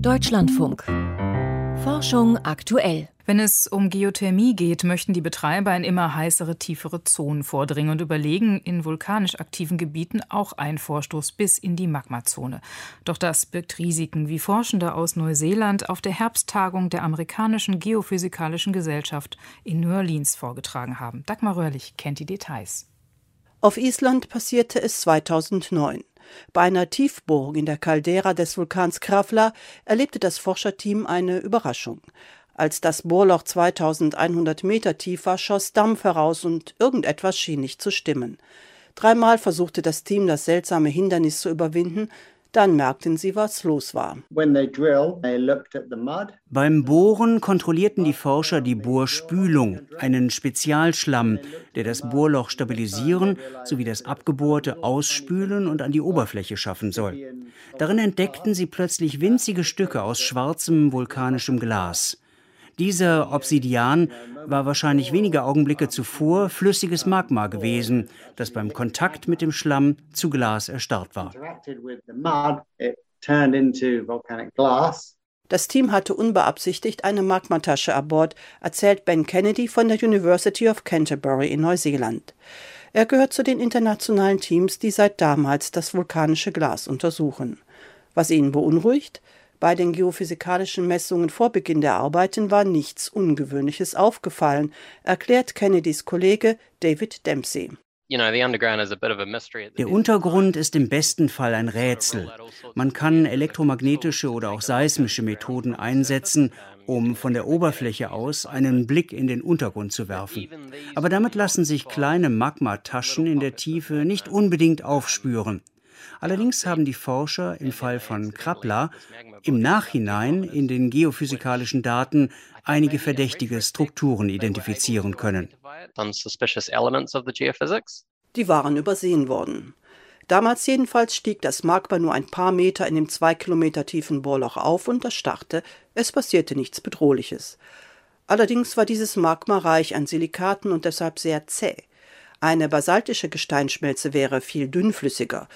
Deutschlandfunk. Forschung aktuell. Wenn es um Geothermie geht, möchten die Betreiber in immer heißere, tiefere Zonen vordringen und überlegen, in vulkanisch aktiven Gebieten auch einen Vorstoß bis in die Magmazone. Doch das birgt Risiken, wie Forschende aus Neuseeland auf der Herbsttagung der amerikanischen Geophysikalischen Gesellschaft in New Orleans vorgetragen haben. Dagmar Röhrlich kennt die Details. Auf Island passierte es 2009. Bei einer Tiefbohrung in der Caldera des Vulkans Krafla erlebte das Forscherteam eine Überraschung. Als das Bohrloch 2100 Meter tief war, schoss Dampf heraus und irgendetwas schien nicht zu stimmen. Dreimal versuchte das Team, das seltsame Hindernis zu überwinden, dann merkten sie, was los war. Beim Bohren kontrollierten die Forscher die Bohrspülung, einen Spezialschlamm, der das Bohrloch stabilisieren sowie das Abgebohrte ausspülen und an die Oberfläche schaffen soll. Darin entdeckten sie plötzlich winzige Stücke aus schwarzem vulkanischem Glas. Dieser Obsidian war wahrscheinlich wenige Augenblicke zuvor flüssiges Magma gewesen, das beim Kontakt mit dem Schlamm zu Glas erstarrt war. Das Team hatte unbeabsichtigt eine Magmatasche an Bord, erzählt Ben Kennedy von der University of Canterbury in Neuseeland. Er gehört zu den internationalen Teams, die seit damals das vulkanische Glas untersuchen. Was ihn beunruhigt? Bei den geophysikalischen Messungen vor Beginn der Arbeiten war nichts Ungewöhnliches aufgefallen, erklärt Kennedys Kollege David Dempsey. Der Untergrund ist im besten Fall ein Rätsel. Man kann elektromagnetische oder auch seismische Methoden einsetzen, um von der Oberfläche aus einen Blick in den Untergrund zu werfen. Aber damit lassen sich kleine Magmataschen in der Tiefe nicht unbedingt aufspüren. Allerdings haben die Forscher im Fall von Krapla im Nachhinein in den geophysikalischen Daten einige verdächtige Strukturen identifizieren können. Die waren übersehen worden. Damals jedenfalls stieg das Magma nur ein paar Meter in dem zwei Kilometer tiefen Bohrloch auf und erstarrte. Es passierte nichts Bedrohliches. Allerdings war dieses Magma reich an Silikaten und deshalb sehr zäh. Eine basaltische Gesteinsschmelze wäre viel dünnflüssiger.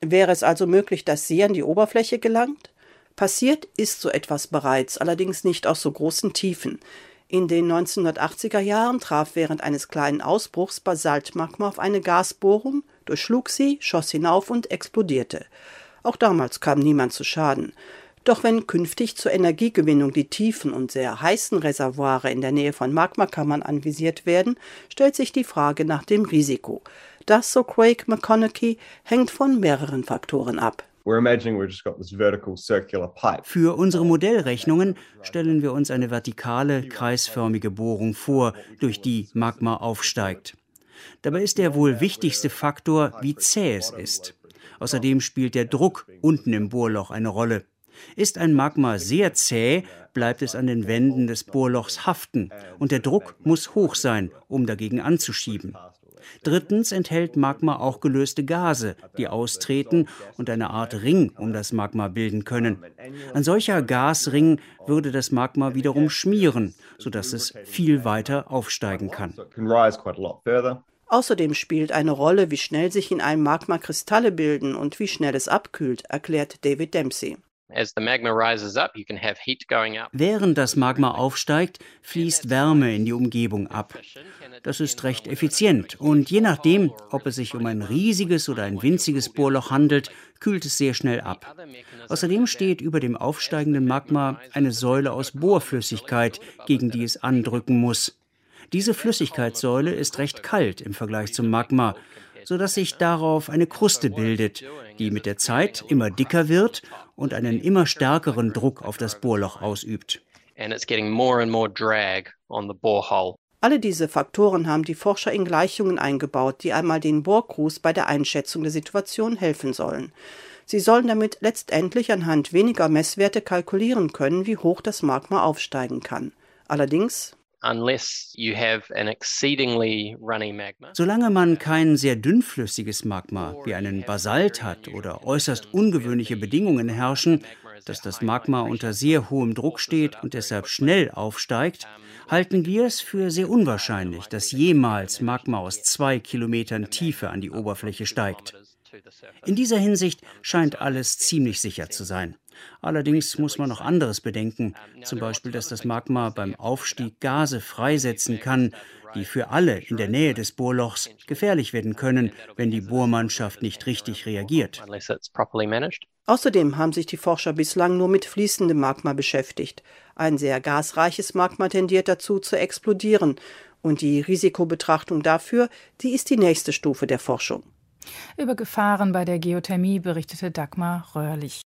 Wäre es also möglich, dass sie an die Oberfläche gelangt? Passiert ist so etwas bereits, allerdings nicht aus so großen Tiefen. In den 1980er Jahren traf während eines kleinen Ausbruchs Basaltmagma auf eine Gasbohrung, durchschlug sie, schoss hinauf und explodierte. Auch damals kam niemand zu Schaden. Doch wenn künftig zur Energiegewinnung die tiefen und sehr heißen Reservoire in der Nähe von Magmakammern anvisiert werden, stellt sich die Frage nach dem Risiko. Das, so Craig McConaughey, hängt von mehreren Faktoren ab. Für unsere Modellrechnungen stellen wir uns eine vertikale, kreisförmige Bohrung vor, durch die Magma aufsteigt. Dabei ist der wohl wichtigste Faktor, wie zäh es ist. Außerdem spielt der Druck unten im Bohrloch eine Rolle. Ist ein Magma sehr zäh, bleibt es an den Wänden des Bohrlochs haften und der Druck muss hoch sein, um dagegen anzuschieben. Drittens enthält Magma auch gelöste Gase, die austreten und eine Art Ring um das Magma bilden können. Ein solcher Gasring würde das Magma wiederum schmieren, sodass es viel weiter aufsteigen kann. Außerdem spielt eine Rolle, wie schnell sich in einem Magma Kristalle bilden und wie schnell es abkühlt, erklärt David Dempsey. Während das Magma aufsteigt, fließt Wärme in die Umgebung ab. Das ist recht effizient. und je nachdem, ob es sich um ein riesiges oder ein winziges Bohrloch handelt, kühlt es sehr schnell ab. Außerdem steht über dem aufsteigenden Magma eine Säule aus Bohrflüssigkeit, gegen die es andrücken muss. Diese Flüssigkeitssäule ist recht kalt im Vergleich zum Magma, sodass sich darauf eine Kruste bildet, die mit der Zeit immer dicker wird und einen immer stärkeren Druck auf das Bohrloch ausübt. Alle diese Faktoren haben die Forscher in Gleichungen eingebaut, die einmal den Bohrcrews bei der Einschätzung der Situation helfen sollen. Sie sollen damit letztendlich anhand weniger Messwerte kalkulieren können, wie hoch das Magma aufsteigen kann. Allerdings Solange man kein sehr dünnflüssiges Magma wie einen Basalt hat oder äußerst ungewöhnliche Bedingungen herrschen, dass das Magma unter sehr hohem Druck steht und deshalb schnell aufsteigt, halten wir es für sehr unwahrscheinlich, dass jemals Magma aus zwei Kilometern Tiefe an die Oberfläche steigt. In dieser Hinsicht scheint alles ziemlich sicher zu sein. Allerdings muss man noch anderes bedenken, zum Beispiel, dass das Magma beim Aufstieg Gase freisetzen kann, die für alle in der Nähe des Bohrlochs gefährlich werden können, wenn die Bohrmannschaft nicht richtig reagiert. Außerdem haben sich die Forscher bislang nur mit fließendem Magma beschäftigt. Ein sehr gasreiches Magma tendiert dazu zu explodieren. Und die Risikobetrachtung dafür, die ist die nächste Stufe der Forschung. Über Gefahren bei der Geothermie berichtete Dagmar Röhrlich.